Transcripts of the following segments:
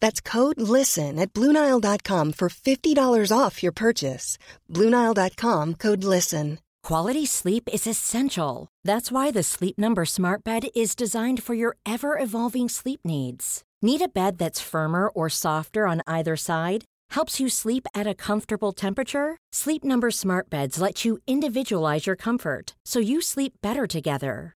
That's code LISTEN at Bluenile.com for $50 off your purchase. Bluenile.com code LISTEN. Quality sleep is essential. That's why the Sleep Number Smart Bed is designed for your ever evolving sleep needs. Need a bed that's firmer or softer on either side? Helps you sleep at a comfortable temperature? Sleep Number Smart Beds let you individualize your comfort so you sleep better together.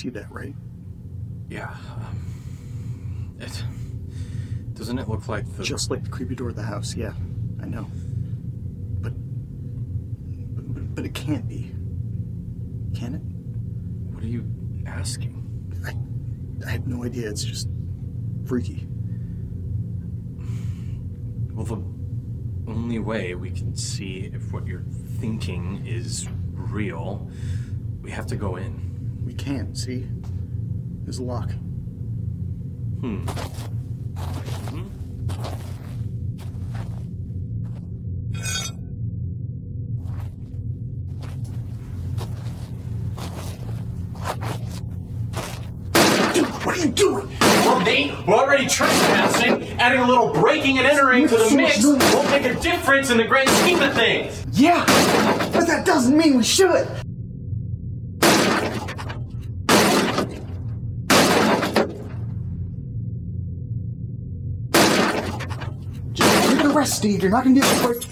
See that, right? Yeah. Um, it doesn't it look like the Just like the creepy door of the house, yeah. I know. But. But, but it can't be. Can it? What are you asking? I, I have no idea. It's just freaky. Well, the only way we can see if what you're thinking is real, we have to go in. We can't, see? There's a lock. Hmm. What are you doing? Well, Nate, we're already trespassing. Adding a little breaking and entering to the mix won't make a difference in the grand scheme of things. Yeah! But that doesn't mean we should! Just take the rest, Steve. You're not gonna get the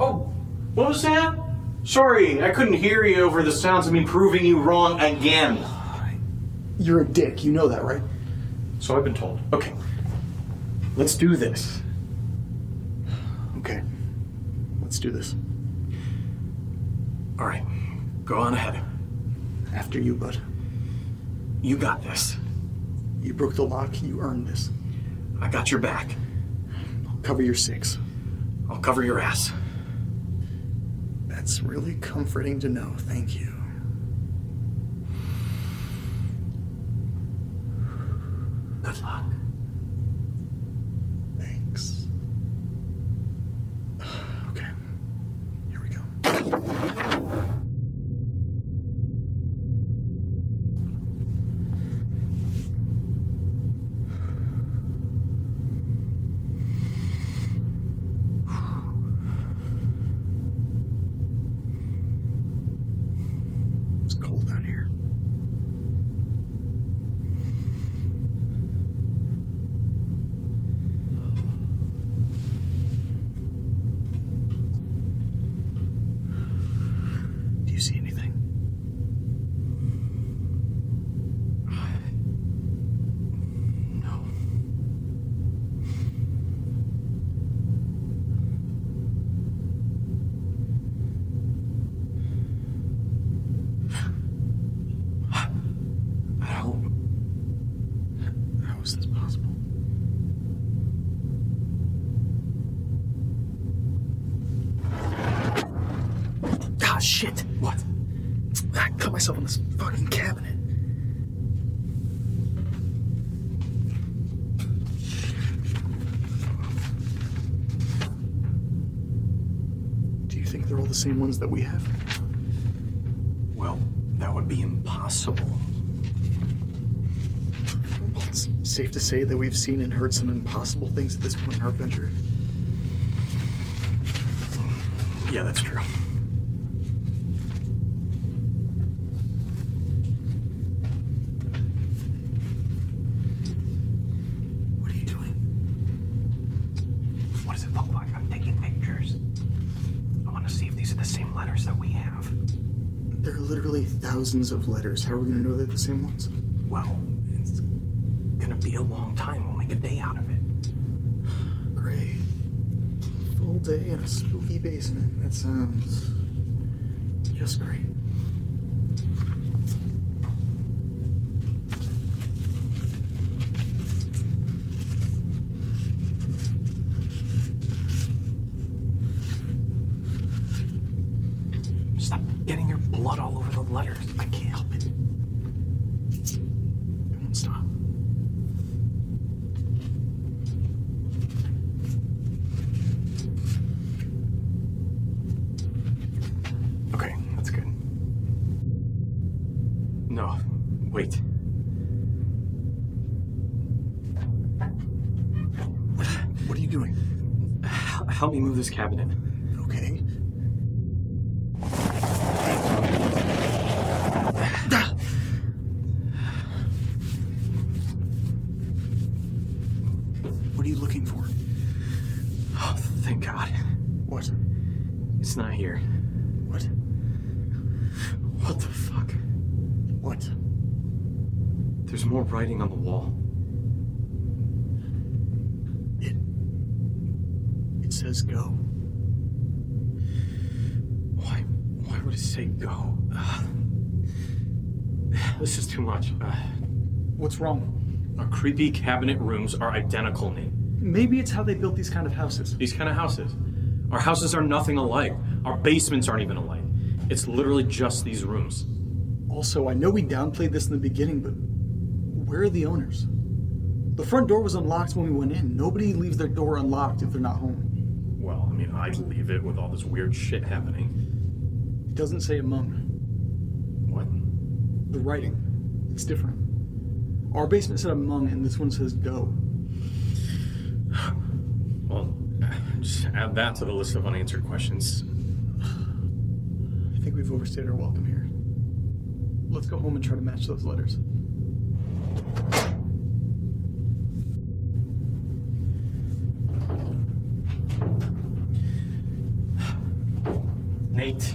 Oh, what was that? Sorry, I couldn't hear you over the sounds of me proving you wrong again. You're a dick. You know that, right? So I've been told. Okay, let's do this. Okay. Let's do this. All right, go on ahead. After you, bud. You got this. You broke the lock. You earned this. I got your back. Cover your six. I'll cover your ass. That's really comforting to know. Thank you. Good luck. Thanks. Okay. Here we go. It's cold out here. shit. What? I cut myself on this fucking cabinet. Do you think they're all the same ones that we have? Well, that would be impossible. Well, it's safe to say that we've seen and heard some impossible things at this point in our adventure. Yeah, that's true. What are you doing? What does it look like? I'm taking pictures. I want to see if these are the same letters that we have. There are literally thousands of letters. How are we gonna know they're the same ones? Well, it's gonna be a long time. We'll make a day out of it. Great. Full day in a spooky basement. That sounds just great. Stop getting your blood all over the letters. I can't help it. It won't stop. Okay, that's good. No, wait. What are you doing? Help me move this cabinet. Thank God. What? It's not here. What? What the fuck? What? There's more writing on the wall. It. It says go. Why? Why would it say go? Uh, this is too much. Uh, What's wrong? our creepy cabinet rooms are identical, Nate. Maybe it's how they built these kind of houses. These kind of houses. Our houses are nothing alike. Our basements aren't even alike. It's literally just these rooms. Also, I know we downplayed this in the beginning, but where are the owners? The front door was unlocked when we went in. Nobody leaves their door unlocked if they're not home. Well, I mean, I'd leave it with all this weird shit happening. It doesn't say among. What? The writing. It's different. Our basement said among, and this one says go. Well, just add that to the list of unanswered questions. I think we've overstayed our welcome here. Let's go home and try to match those letters. Nate,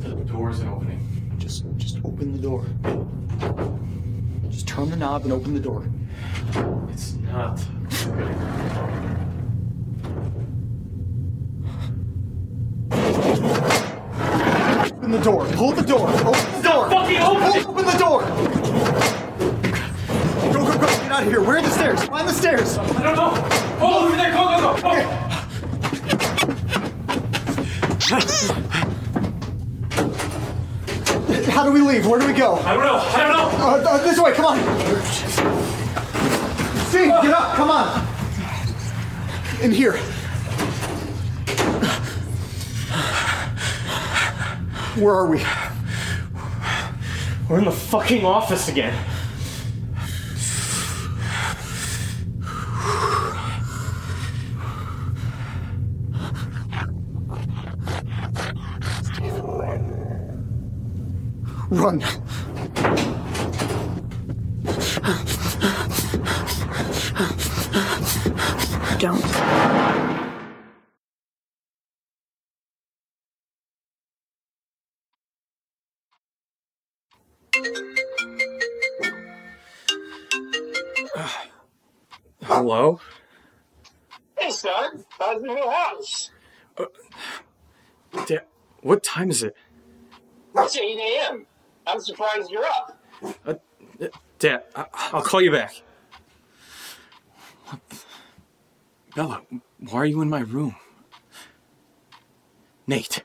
the door isn't opening. Just, just open the door. Just turn the knob and open the door. It's not. Open the door. Hold the door. Open the door. Fucking open! Open the door. Go, go, go. Get out of here. Where are the stairs? Find the stairs. I don't know. Oh, over there. Go, go, go. go. How do we leave? Where do we go? I don't know. I don't know. Uh, uh, this way. Come on. Steve, get up. Come on. In here. Where are we? We're in the fucking office again. Run. Don't. Hello? Hey, son, how's the new house? Uh, da- what time is it? It's 8 a.m. I'm surprised you're up. Uh, Dad, I- I'll call you back. Bella, why are you in my room? Nate.